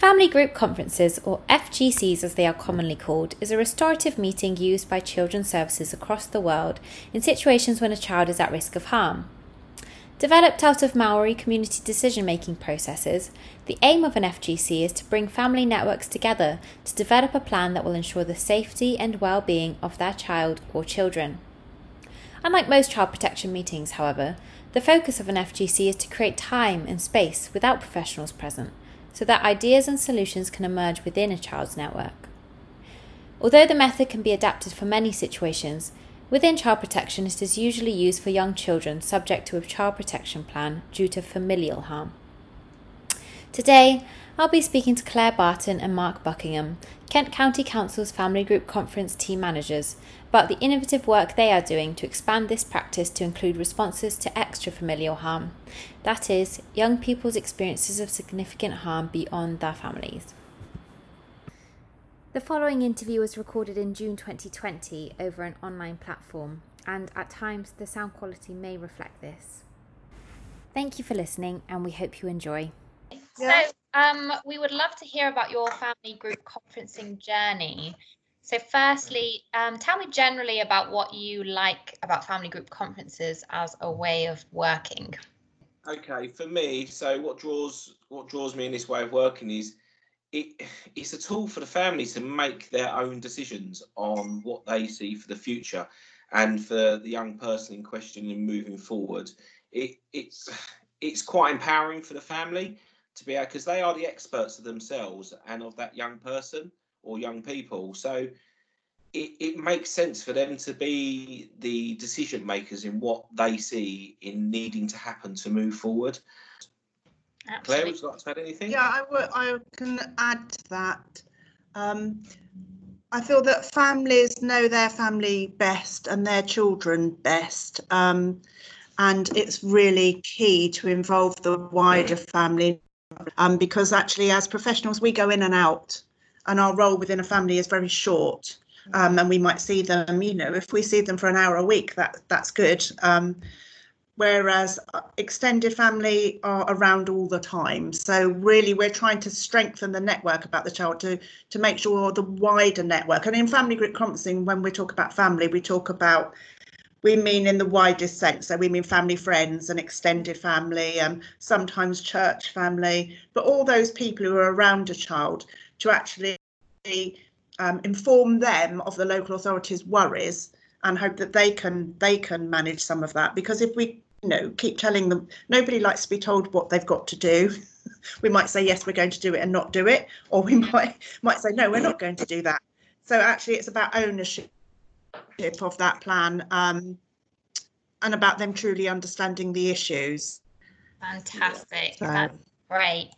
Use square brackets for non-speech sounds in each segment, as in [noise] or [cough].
Family Group Conferences, or FGCs as they are commonly called, is a restorative meeting used by children's services across the world in situations when a child is at risk of harm. Developed out of Maori community decision making processes, the aim of an FGC is to bring family networks together to develop a plan that will ensure the safety and well being of their child or children. Unlike most child protection meetings, however, the focus of an FGC is to create time and space without professionals present so that ideas and solutions can emerge within a child's network. Although the method can be adapted for many situations, within child protection it is usually used for young children subject to a child protection plan due to familial harm. Today, I'll be speaking to Claire Barton and Mark Buckingham, Kent County Council's Family Group Conference team managers, about the innovative work they are doing to expand this practice to include responses to extrafamilial harm, that is, young people's experiences of significant harm beyond their families. The following interview was recorded in June 2020 over an online platform, and at times the sound quality may reflect this. Thank you for listening, and we hope you enjoy. So, um, we would love to hear about your family group conferencing journey. So, firstly, um, tell me generally about what you like about family group conferences as a way of working. Okay, for me, so what draws what draws me in this way of working is it it's a tool for the family to make their own decisions on what they see for the future and for the young person in question and moving forward. It it's it's quite empowering for the family to be because they are the experts of themselves and of that young person or young people. So it, it makes sense for them to be the decision makers in what they see in needing to happen to move forward. Absolutely. Claire, would you like to add anything? Yeah, I, w- I can add to that. Um, I feel that families know their family best and their children best. Um, and it's really key to involve the wider family um, because actually, as professionals, we go in and out, and our role within a family is very short. Um, and we might see them, you know, if we see them for an hour a week, that that's good. Um, whereas uh, extended family are around all the time. So really, we're trying to strengthen the network about the child to to make sure the wider network. And in family group conferencing, when we talk about family, we talk about we mean in the widest sense. So we mean family, friends, and extended family, and sometimes church family, but all those people who are around a child to actually um, inform them of the local authorities' worries and hope that they can they can manage some of that. Because if we you know keep telling them, nobody likes to be told what they've got to do. [laughs] we might say yes, we're going to do it and not do it, or we [laughs] might might say no, we're not going to do that. So actually, it's about ownership of that plan um, and about them truly understanding the issues. Fantastic. So, That's great.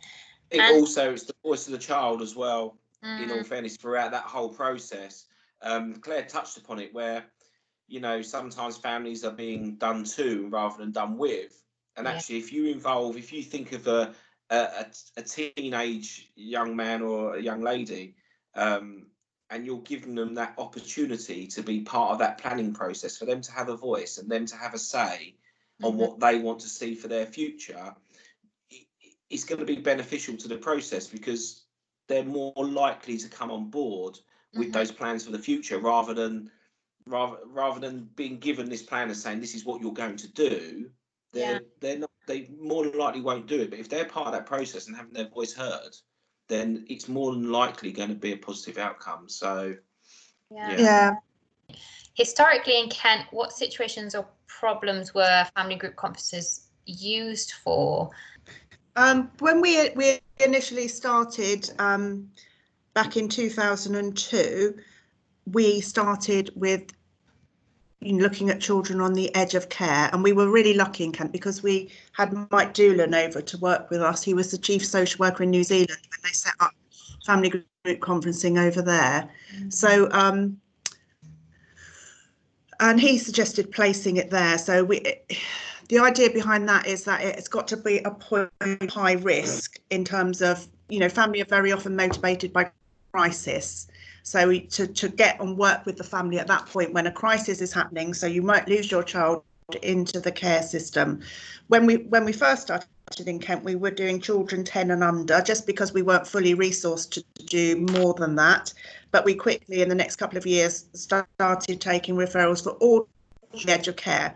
It and, also is the voice of the child as well, mm. in all mm. fairness, throughout that whole process. Um, Claire touched upon it where, you know, sometimes families are being done to rather than done with. And actually, yeah. if you involve, if you think of a, a, a teenage young man or a young lady, um, and you're giving them that opportunity to be part of that planning process for them to have a voice and them to have a say mm-hmm. on what they want to see for their future it's going to be beneficial to the process because they're more likely to come on board with mm-hmm. those plans for the future rather than rather rather than being given this plan and saying this is what you're going to do they're yeah. they're not they more likely won't do it but if they're part of that process and having their voice heard then it's more than likely going to be a positive outcome. So, yeah. yeah. Historically in Kent, what situations or problems were family group conferences used for? Um, when we we initially started um, back in 2002, we started with looking at children on the edge of care. And we were really lucky in Kent because we had Mike Doolan over to work with us. He was the chief social worker in New Zealand when they set up family group conferencing over there. Mm-hmm. So, um, and he suggested placing it there. So we, the idea behind that is that it's got to be a point high risk in terms of, you know, family are very often motivated by crisis. So to, to get and work with the family at that point when a crisis is happening, so you might lose your child into the care system. When we when we first started in Kent, we were doing children 10 and under just because we weren't fully resourced to do more than that. But we quickly, in the next couple of years, started taking referrals for all the edge of care.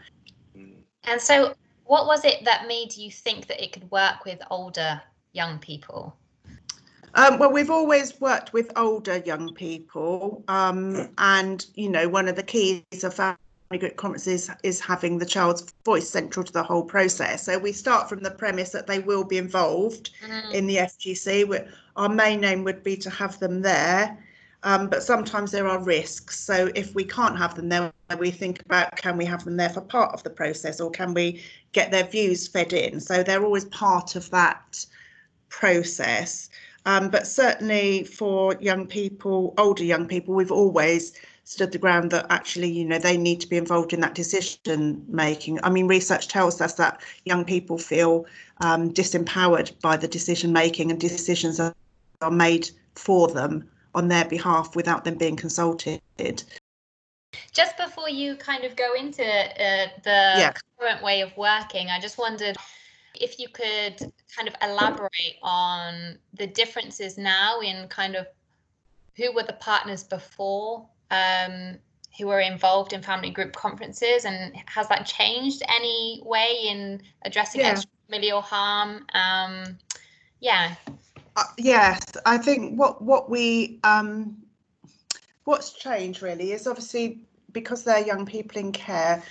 And so, what was it that made you think that it could work with older young people? Um, well, we've always worked with older young people, um, and you know, one of the keys of family group conferences is having the child's voice central to the whole process. So we start from the premise that they will be involved mm. in the FGC. Our main aim would be to have them there, um, but sometimes there are risks. So if we can't have them there, we think about can we have them there for part of the process, or can we get their views fed in? So they're always part of that process. Um, but certainly for young people, older young people, we've always stood the ground that actually, you know, they need to be involved in that decision making. I mean, research tells us that young people feel um, disempowered by the decision making and decisions are, are made for them on their behalf without them being consulted. Just before you kind of go into uh, the yeah. current way of working, I just wondered if you could kind of elaborate on the differences now in kind of who were the partners before um, who were involved in family group conferences and has that changed any way in addressing yeah. extrafamilial harm um, yeah uh, yes i think what what we um, what's changed really is obviously because they're young people in care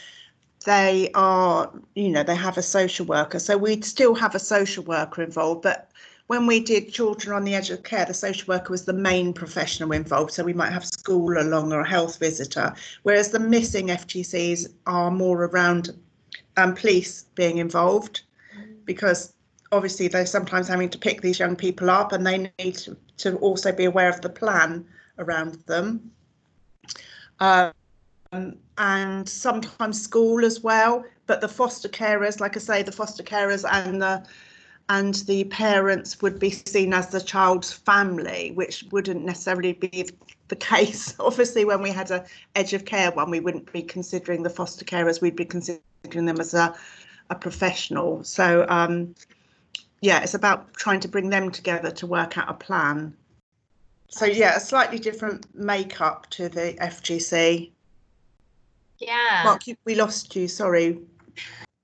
they are, you know, they have a social worker. So we'd still have a social worker involved, but when we did children on the edge of care, the social worker was the main professional involved. So we might have school along or a health visitor, whereas the missing FGCs are more around um, police being involved because obviously they're sometimes having to pick these young people up and they need to, to also be aware of the plan around them. Um, and sometimes school as well. But the foster carers, like I say, the foster carers and the and the parents would be seen as the child's family, which wouldn't necessarily be the case. [laughs] Obviously, when we had a edge of care one, we wouldn't be considering the foster carers; we'd be considering them as a a professional. So, um, yeah, it's about trying to bring them together to work out a plan. So, yeah, a slightly different makeup to the FGC. Yeah. Mark, we lost you. Sorry.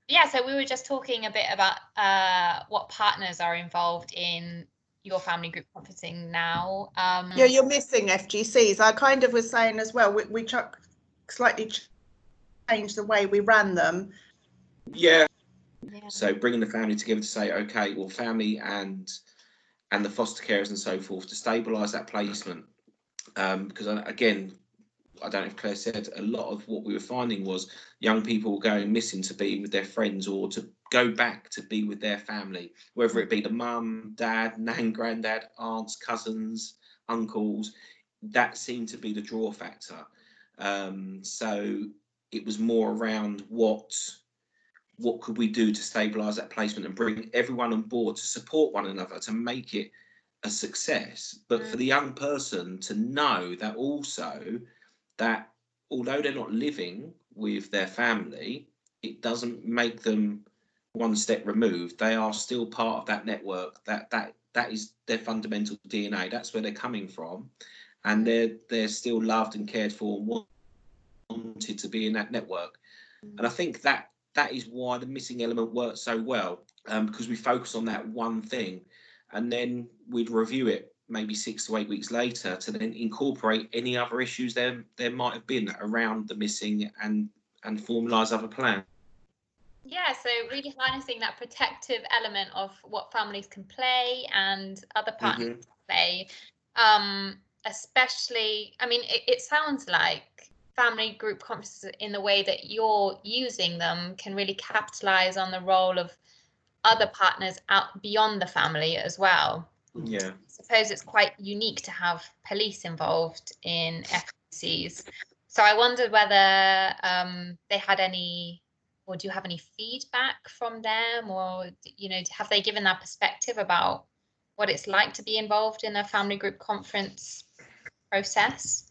Yeah, so we were just talking a bit about uh, what partners are involved in your family group conferencing now. Um, yeah, you're missing FGCs. I kind of was saying as well, we, we ch- slightly changed the way we ran them. Yeah. yeah. So bringing the family together to say, okay, well, family and and the foster carers and so forth to stabilise that placement. Um, because uh, again, I don't know if Claire said, a lot of what we were finding was young people going missing to be with their friends or to go back to be with their family, whether it be the mum, dad, [laughs] nan, granddad, aunts, cousins, uncles. That seemed to be the draw factor. Um, so it was more around what what could we do to stabilise that placement and bring everyone on board to support one another to make it a success. But for mm. the young person to know that also that although they're not living with their family, it doesn't make them one step removed. They are still part of that network. That that that is their fundamental DNA. That's where they're coming from, and they're they're still loved and cared for and wanted to be in that network. And I think that that is why the missing element works so well um, because we focus on that one thing, and then we'd review it maybe six to eight weeks later to then incorporate any other issues there there might have been around the missing and and formalize other plans. Yeah, so really harnessing that protective element of what families can play and other partners mm-hmm. play. Um, especially, I mean, it, it sounds like family group conferences in the way that you're using them can really capitalize on the role of other partners out beyond the family as well. Yeah. I suppose it's quite unique to have police involved in FCs. So I wondered whether um, they had any, or do you have any feedback from them, or you know, have they given that perspective about what it's like to be involved in a family group conference process?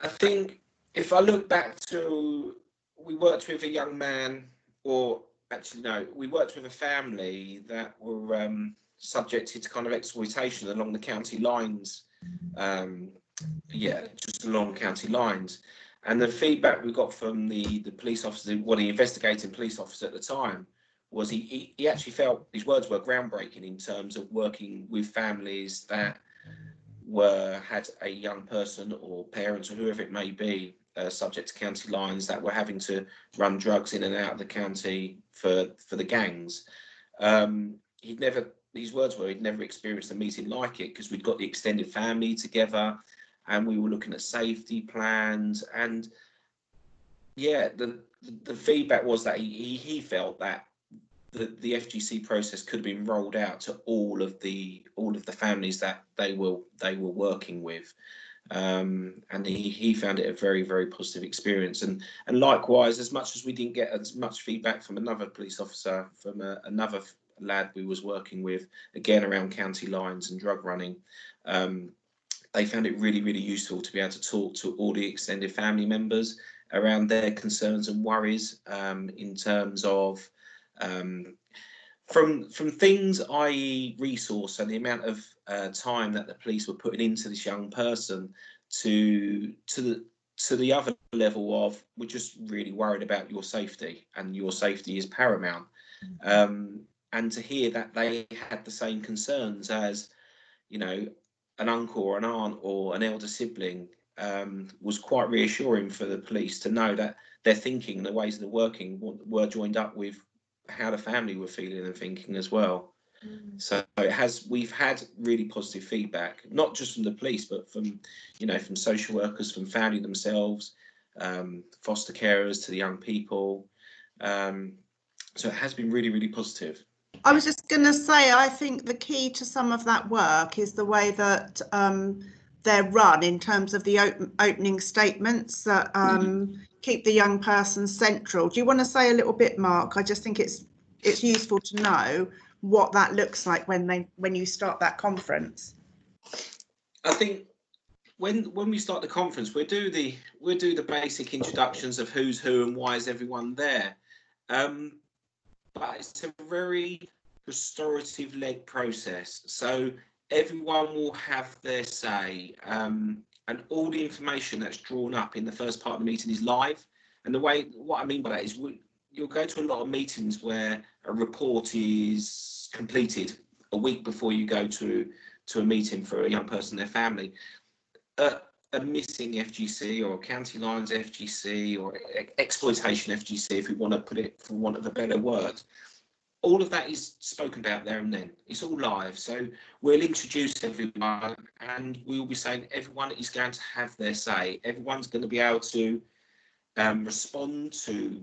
I think if I look back to, we worked with a young man, or actually no, we worked with a family that were um, subjected to kind of exploitation along the county lines. Um, yeah, just along county lines. And the feedback we got from the, the police officer, well, the investigating police officer at the time, was he, he, he actually felt his words were groundbreaking in terms of working with families that were had a young person or parents or whoever it may be uh, subject to county lines that were having to run drugs in and out of the county for for the gangs. Um, he'd never these words were he'd never experienced a meeting like it because we'd got the extended family together and we were looking at safety plans and yeah the the feedback was that he he felt that the, the FGC process could have been rolled out to all of the all of the families that they were they were working with. Um, and he, he found it a very very positive experience. And and likewise as much as we didn't get as much feedback from another police officer from a, another lad we was working with again around county lines and drug running um, they found it really really useful to be able to talk to all the extended family members around their concerns and worries um, in terms of um, from from things, i.e., resource and the amount of uh, time that the police were putting into this young person, to to the to the other level of we're just really worried about your safety and your safety is paramount. Mm-hmm. Um, and to hear that they had the same concerns as, you know, an uncle or an aunt or an elder sibling um, was quite reassuring for the police to know that their thinking and the ways they're working were joined up with how the family were feeling and thinking as well. Mm. So it has we've had really positive feedback, not just from the police, but from you know from social workers, from family themselves, um, foster carers to the young people. Um, so it has been really really positive. I was just going to say, I think the key to some of that work is the way that um, they're run in terms of the open, opening statements that um, mm-hmm keep the young person central. Do you want to say a little bit, Mark? I just think it's it's useful to know what that looks like when they when you start that conference. I think when when we start the conference, we'll do the we'll do the basic introductions of who's who and why is everyone there. Um, but it's a very restorative led process. So everyone will have their say. Um, and all the information that's drawn up in the first part of the meeting is live. And the way, what I mean by that is, we, you'll go to a lot of meetings where a report is completed a week before you go to to a meeting for a young person and their family. Uh, a missing FGC or county lines FGC or exploitation FGC, if we want to put it for want of a better word, all of that is spoken about there and then. It's all live. So we'll introduce everyone and we'll be saying everyone is going to have their say. Everyone's going to be able to um, respond to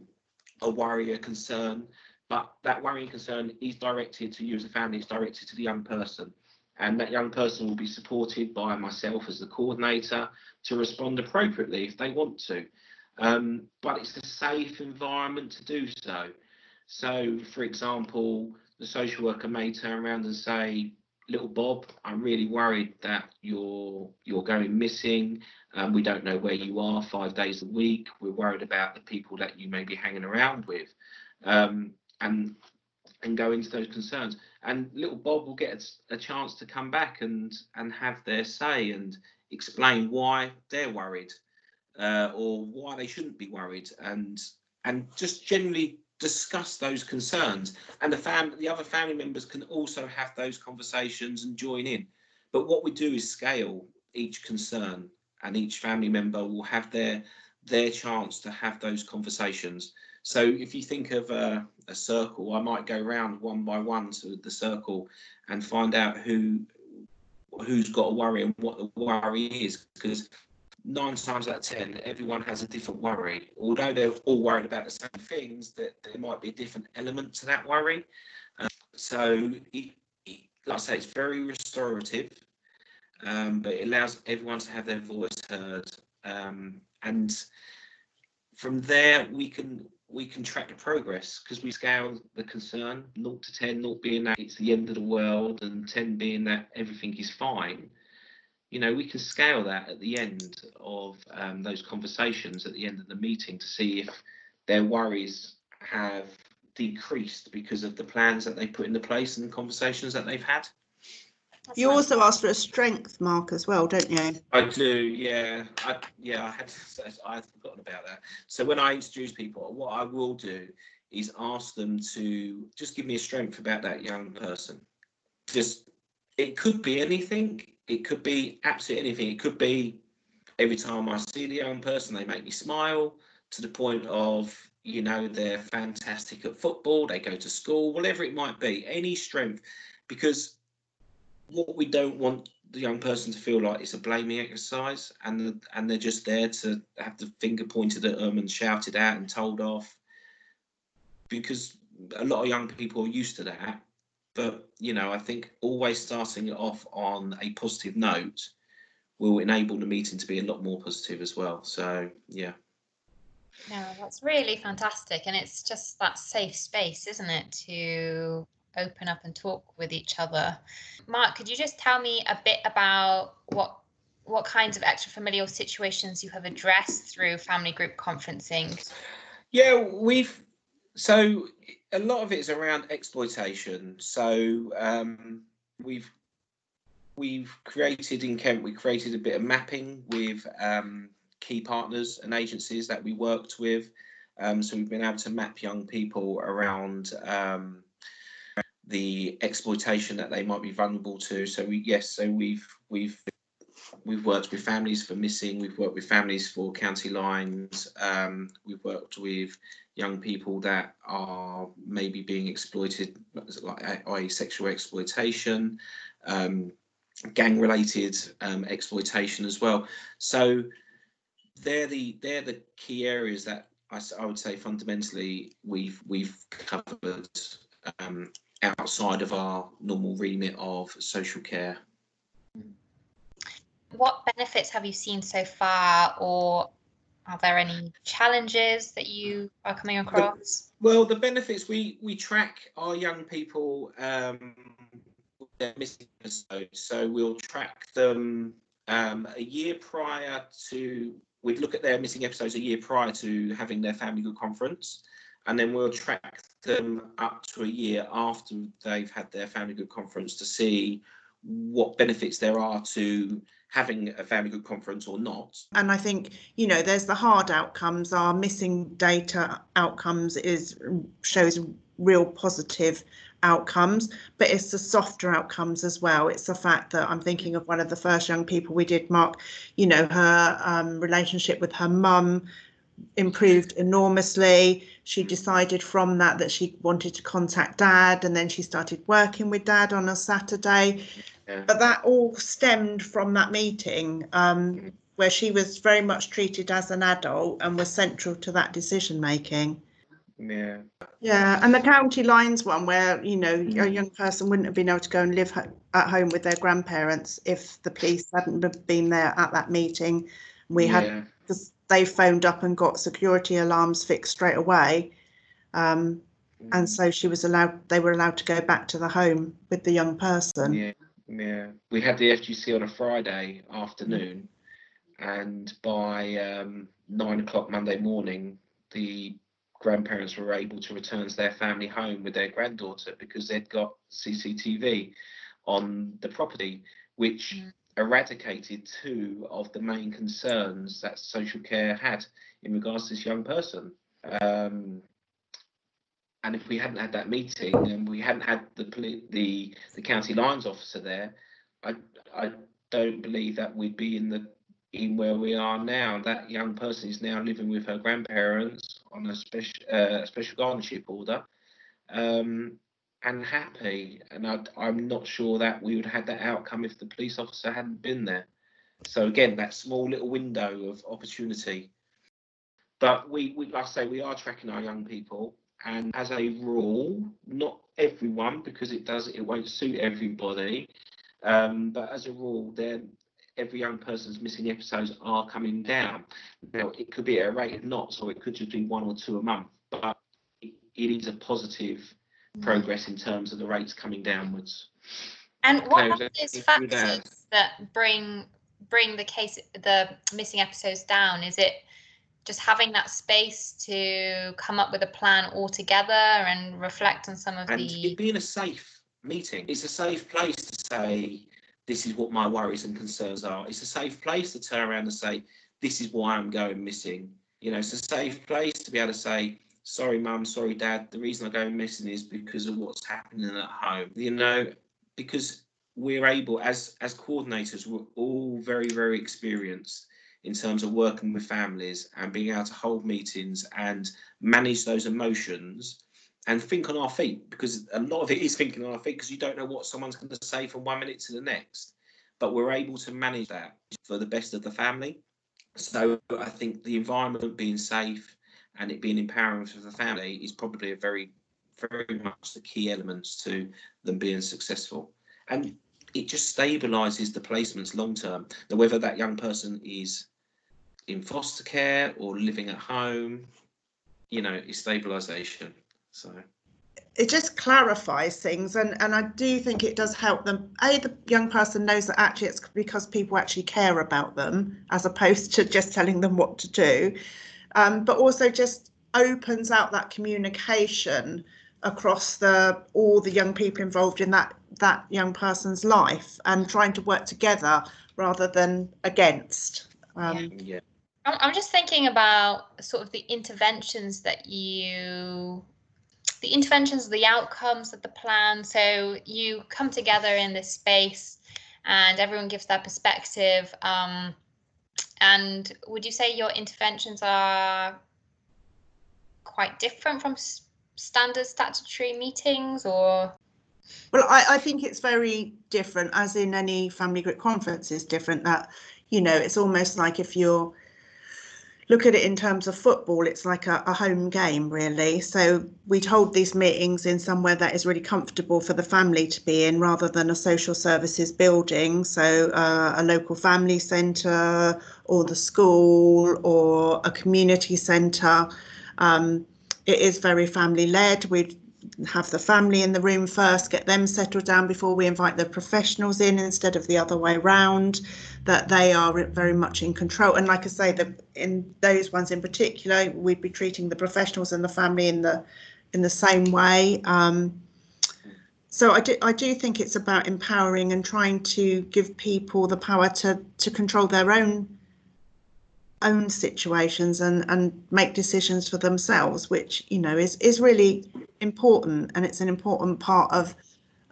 a worry, a concern, but that worry and concern is directed to you as a family, it's directed to the young person. And that young person will be supported by myself as the coordinator to respond appropriately if they want to. Um, but it's a safe environment to do so. So, for example, the social worker may turn around and say, "Little Bob, I'm really worried that you're you're going missing. Um, we don't know where you are five days a week. We're worried about the people that you may be hanging around with." Um, and and go into those concerns. And little Bob will get a, chance to come back and and have their say and explain why they're worried uh, or why they shouldn't be worried, and and just generally discuss those concerns. And the fam the other family members can also have those conversations and join in. But what we do is scale each concern and each family member will have their their chance to have those conversations so if you think of a, a circle i might go around one by one to the circle and find out who who's got a worry and what the worry is because nine times out of ten, everyone has a different worry. Although they're all worried about the same things, that there might be a different element to that worry. Um, so, it, it, like I say, it's very restorative, um, but it allows everyone to have their voice heard. Um, and from there, we can we can track the progress because we scale the concern 0 to 10, 0 being that it's the end of the world, and 10 being that everything is fine you know, we can scale that at the end of um, those conversations at the end of the meeting to see if their worries have decreased because of the plans that they put into place and the conversations that they've had. That's you also asked for a strength mark as well, don't you? I do, yeah. I, yeah, I had I had forgotten about that. So when I introduce people, what I will do is ask them to just give me a strength about that young person. Just it could be anything. It could be absolutely anything. It could be every time I see the young person, they make me smile to the point of you know they're fantastic at football. They go to school, whatever it might be. Any strength, because what we don't want the young person to feel like it's a blaming exercise and and they're just there to have the finger pointed at them and shouted at and told off. Because a lot of young people are used to that but you know i think always starting it off on a positive note will enable the meeting to be a lot more positive as well. So yeah. No that's really fantastic and it's just that safe space isn't it to open up and talk with each other. Mark, could you just tell me a bit about what what kinds of extra familial situations you have addressed through family group conferencing? Yeah, we've so a lot of it is around exploitation. So um, we've we've created in Kent, we created a bit of mapping with um, key partners and agencies that we worked with. Um, so we've been able to map young people around um, the exploitation that they might be vulnerable to. So we yes, so we've we've we've worked with families for missing. We've worked with families for county lines. Um, we've worked with young people that are maybe being exploited, like i.e. sexual exploitation, um, gang-related um, exploitation as well. So they're the they're the key areas that I, I would say fundamentally we've we've covered um, outside of our normal remit of social care. What benefits have you seen so far, or are there any challenges that you are coming across? Well, the benefits we we track our young people um, their missing episodes, so we'll track them um, a year prior to. We'd look at their missing episodes a year prior to having their family group conference and then we'll track them up to a year after they've had their family group conference to see what benefits there are to having a family group conference or not. And I think, you know, there's the hard outcomes, our missing data outcomes is shows real positive outcomes, but it's the softer outcomes as well. It's the fact that I'm thinking of one of the first young people we did, Mark, you know, her um, relationship with her mum improved enormously. She decided from that that she wanted to contact dad, and then she started working with dad on a Saturday. Yeah. But that all stemmed from that meeting um, where she was very much treated as an adult and was central to that decision making. Yeah. Yeah, and the county lines one where you know mm. a young person wouldn't have been able to go and live at home with their grandparents if the police hadn't been there at that meeting. We yeah. had because they phoned up and got security alarms fixed straight away. Um, mm. And so she was allowed, they were allowed to go back to the home with the young person. Yeah, yeah. We had the FGC on a Friday afternoon, and by um, nine o'clock Monday morning, the grandparents were able to return to their family home with their granddaughter because they'd got CCTV on the property, which mm eradicated two of the main concerns that social care had in regards to this young person. Um, and if we hadn't had that meeting and we hadn't had the the the county lines officer there, I I don't believe that we'd be in the in where we are now. That young person is now living with her grandparents on a special uh, special guardianship order. Um, and happy. And I, I'm not sure that we would have had that outcome if the police officer hadn't been there. So again, that small little window of opportunity. But we, we like I say, we are tracking our young people, and as a rule, not everyone, because it does it won't suit everybody. Um, but as a rule, then every young person's missing episodes are coming down. Now it could be at a rate of knots, or it could just be one or two a month. But it is a positive Mm. progress in terms of the rates coming downwards. And what are those factors that bring bring the case the missing episodes down? Is it just having that space to come up with a plan all together and reflect on some of and the it being a safe meeting it's a safe place to say this is what my worries and concerns are it's a safe place to turn around and say this is why i'm going missing you know it's a safe place to be able to say sorry mum sorry dad the reason i'm going missing is because of what's happening at home. You know because we're able as as coordinators we're all very very experienced in terms of working with families and being able to hold meetings and manage those emotions and think on our feet because a lot of it is thinking on our feet because you don't know what someone's going to say from one minute to the next. But we're able to manage that for the best of the family. So i think the environment being safe and it being empowering for the family is probably a very very much the key elements to them being successful and it just stabilizes the placements long term. Now, whether that young person is in foster care or living at home, you know, is stabilization. So it just clarifies things and and I do think it does help them a the young person knows that actually it's because people actually care about them as opposed to just telling them what to do um, but also just opens out that communication across the all the young people involved in that that young person's life and trying to work together rather than against. Um, yeah. I'm just thinking about sort of the interventions that you, the interventions, the outcomes of the plan. So you come together in this space and everyone gives their perspective. Um, and would you say your interventions are quite different from standard statutory meetings or? Well, I, I think it's very different, as in any family group conference is different. That, you know, it's almost like if you're look at it in terms of football, it's like a, a, home game, really. So we'd hold these meetings in somewhere that is really comfortable for the family to be in rather than a social services building. So uh, a local family centre or the school or a community centre. Um, it is very family led. We'd have the family in the room first, get them settled down before we invite the professionals in instead of the other way round, that they are very much in control. And like I say, that in those ones in particular, we'd be treating the professionals and the family in the in the same way. Um, so I do I do think it's about empowering and trying to give people the power to to control their own own situations and and make decisions for themselves which you know is is really important. And it's an important part of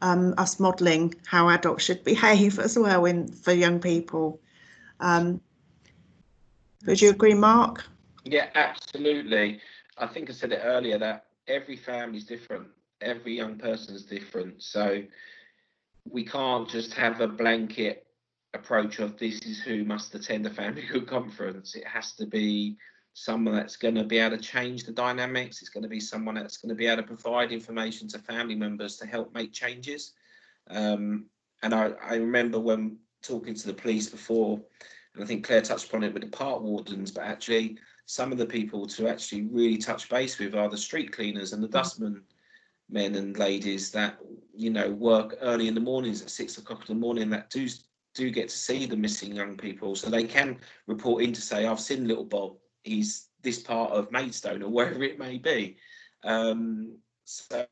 um, us modeling how adults should [laughs] behave as well in for young people. Um, would you agree mark? Yeah absolutely. I think i said it earlier that every family is different. Every young person is different. So we can't just have a blanket approach of this is who must attend a family group [laughs] conference. It has to be someone that's going to be able to change the dynamics. It's going to be someone that's going to be able to provide information to family members to help make changes. Um, and I, I remember when talking to the police before, and I think Claire touched upon it with the park wardens, but actually some of the people to actually really touch base with are the street cleaners and the mm. dustmen men and ladies that you know work early in the mornings at six o'clock in the morning that do do get to see the missing young people, so they can report in to say, "I've seen little Bob. He's this part of Maidstone or [laughs] wherever it may be." Um, so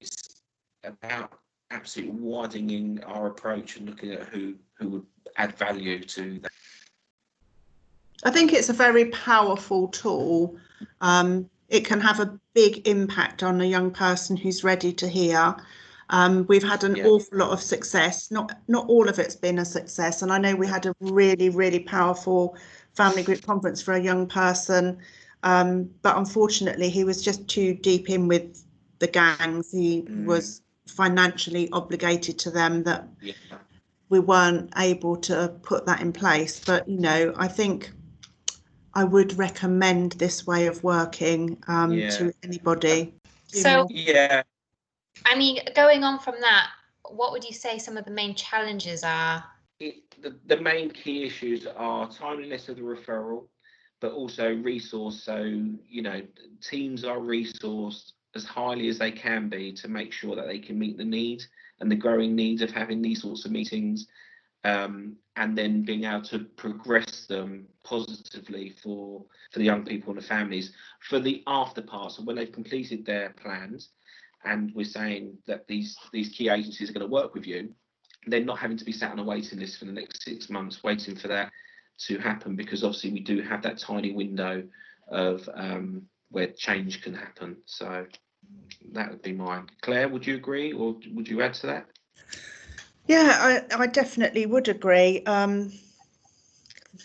it's about absolutely widening our approach and looking at who who would add value to that. I think it's a very powerful tool. Um, it can have a big impact on a young person who's ready to hear. Um, we've had an yeah. awful lot of success. Not not all of it's been a success, and I know we had a really really powerful family group conference for a young person, um, but unfortunately he was just too deep in with the gangs. He mm. was financially obligated to them that yeah. we weren't able to put that in place. But you know, I think I would recommend this way of working um, yeah. to anybody. So yeah, I mean, going on from that, what would you say some of the main challenges are? It, the, the main key issues are timeliness of the referral, but also resource. So, you know, teams are resourced as highly as they can be to make sure that they can meet the need and the growing needs of having these sorts of meetings. um, and then being able to progress them positively for for the young people and the families for the after part. So when they've completed their plans, and we're saying that these these key agencies are going to work with you, they're not having to be sat on a waiting list for the next six months waiting for that to happen because obviously we do have that tiny window of um, where change can happen. So that would be mine. Claire, would you agree or would you add to that? Yeah, I, I definitely would agree. Um,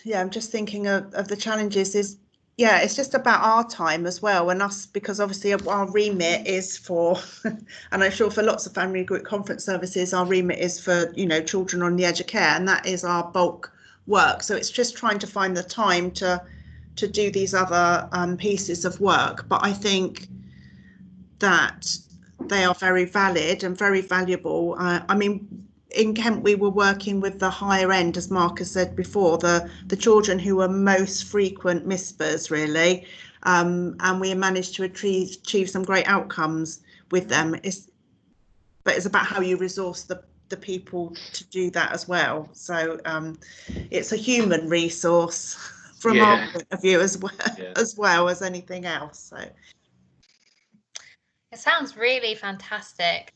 yeah, I'm just thinking of, of the challenges is yeah, it's just about our time as well, and us because obviously our remit is for, [laughs] and I'm sure for lots of family group conference services, our remit is for you know children on the edge of care, and that is our bulk work. So it's just trying to find the time to to do these other um, pieces of work. But I think that they are very valid and very valuable. Uh, I mean, in Kent, we were working with the higher end, as Mark has said before, the the children who were most frequent mispers, really, um, and we managed to achieve, achieve some great outcomes with them. It's, but it's about how you resource the the people to do that as well. So um, it's a human resource [laughs] from yeah. our point of view as well yeah. as well as anything else. So it sounds really fantastic.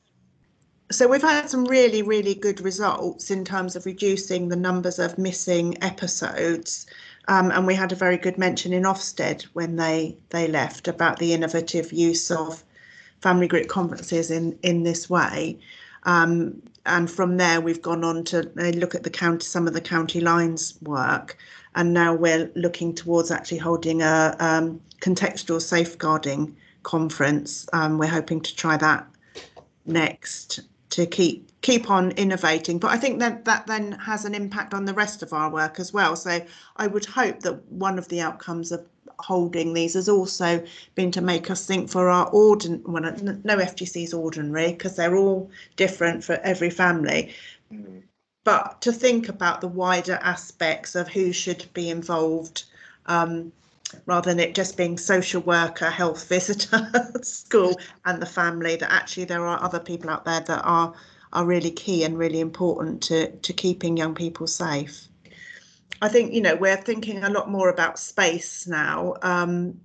So we've had some really, really good results in terms of reducing the numbers of missing episodes. Um, and we had a very good mention in Ofsted when they they left about the innovative use of family group conferences in in this way. Um, and from there, we've gone on to look at the county, some of the county lines work, and now we're looking towards actually holding a um, contextual safeguarding conference. Um, we're hoping to try that next to keep keep on innovating. But I think that that then has an impact on the rest of our work as well. So I would hope that one of the outcomes of holding these has also been to make us think for our ordinary, well, no FGC is ordinary because they're all different for every family. Mm. But to think about the wider aspects of who should be involved um, rather than it just being social worker, health [laughs] visitor, school, and the family. That actually there are other people out there that are are really key and really important to to keeping young people safe. I think you know we're thinking a lot more about space now, um,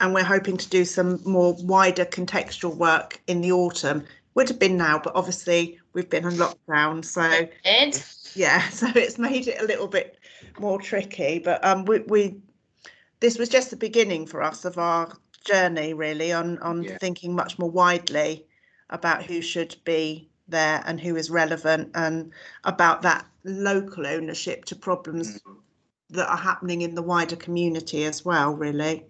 and we're hoping to do some more wider contextual work in the autumn. Would have been now, but obviously we've been on lockdown, so yeah, [laughs] so it's made it a little bit more tricky. But um, we we this was just the beginning for us of our journey really on on yeah. thinking much more widely about who should be there and who is relevant and about that local ownership to problems mm-hmm. that are happening in the wider community as well really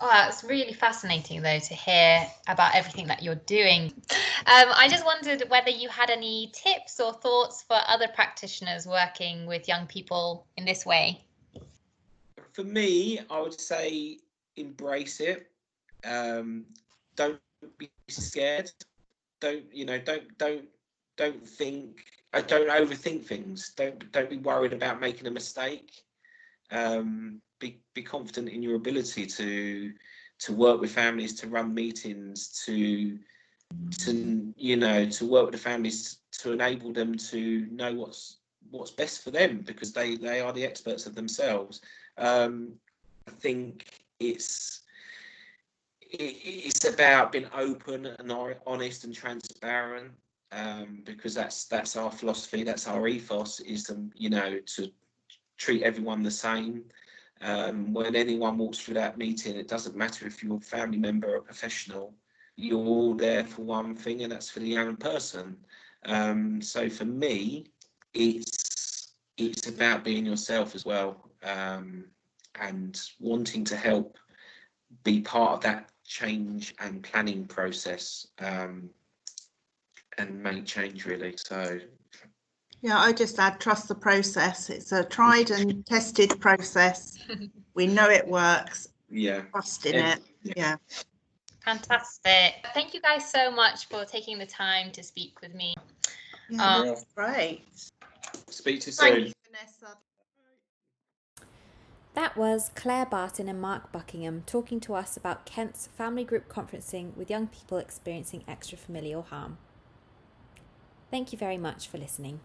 Oh, it's really fascinating though to hear about everything that you're doing. Um, I just wondered whether you had any tips or thoughts for other practitioners working with young people in this way for me, I would say embrace it. Um, don't be scared. Don't you know? Don't don't don't think. I uh, don't overthink things. Don't don't be worried about making a mistake. Um, be be confident in your ability to to work with families, to run meetings, to to you know to work with the families to enable them to know what's what's best for them because they they are the experts of themselves um, I think it's it, it's about being open and honest and transparent um, because that's that's our philosophy, that's our ethos is to you know to treat everyone the same. Um, when anyone walks through that meeting, it doesn't matter if you're a family member or a professional, you're all there for one thing, and that's for the young person. Um, so for me, it's it's about being yourself as well um, and wanting to help be part of that change and planning process um, and make change really. So yeah, I just add trust the process. It's a tried and [laughs] tested process. [laughs] We know it works. Yeah. Trust in it. Yeah. Fantastic. Thank you guys so much for taking the time to speak with me. Yeah, um, great. Speak to you soon. Vanessa. That was Claire Barton and Mark Buckingham talking to us about Kent's family group conferencing with young people experiencing extrafamilial harm. Thank you very much for listening.